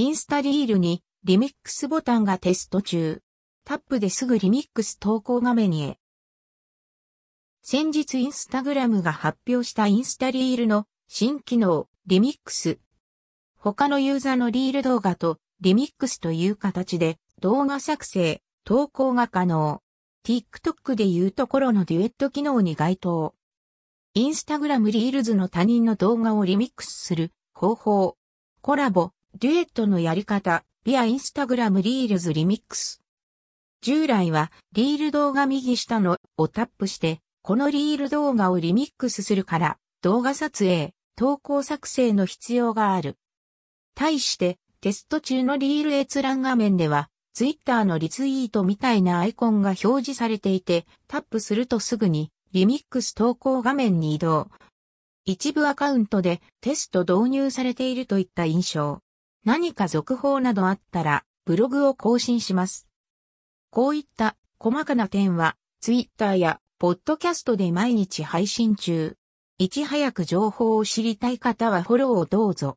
インスタリールにリミックスボタンがテスト中。タップですぐリミックス投稿画面へ。先日インスタグラムが発表したインスタリールの新機能、リミックス。他のユーザーのリール動画とリミックスという形で動画作成、投稿が可能。TikTok でいうところのデュエット機能に該当。インスタグラムリールズの他人の動画をリミックスする方法。コラボ、デュエットのやり方、ビアインスタグラムリールズリミックス。従来はリール動画右下のをタップしてこのリール動画をリミックスするから動画撮影、投稿作成の必要がある。対してテスト中のリール閲覧画面ではツイッターのリツイートみたいなアイコンが表示されていてタップするとすぐにリミックス投稿画面に移動。一部アカウントでテスト導入されているといった印象。何か続報などあったらブログを更新します。こういった細かな点は、ツイッターやポッドキャストで毎日配信中。いち早く情報を知りたい方はフォローをどうぞ。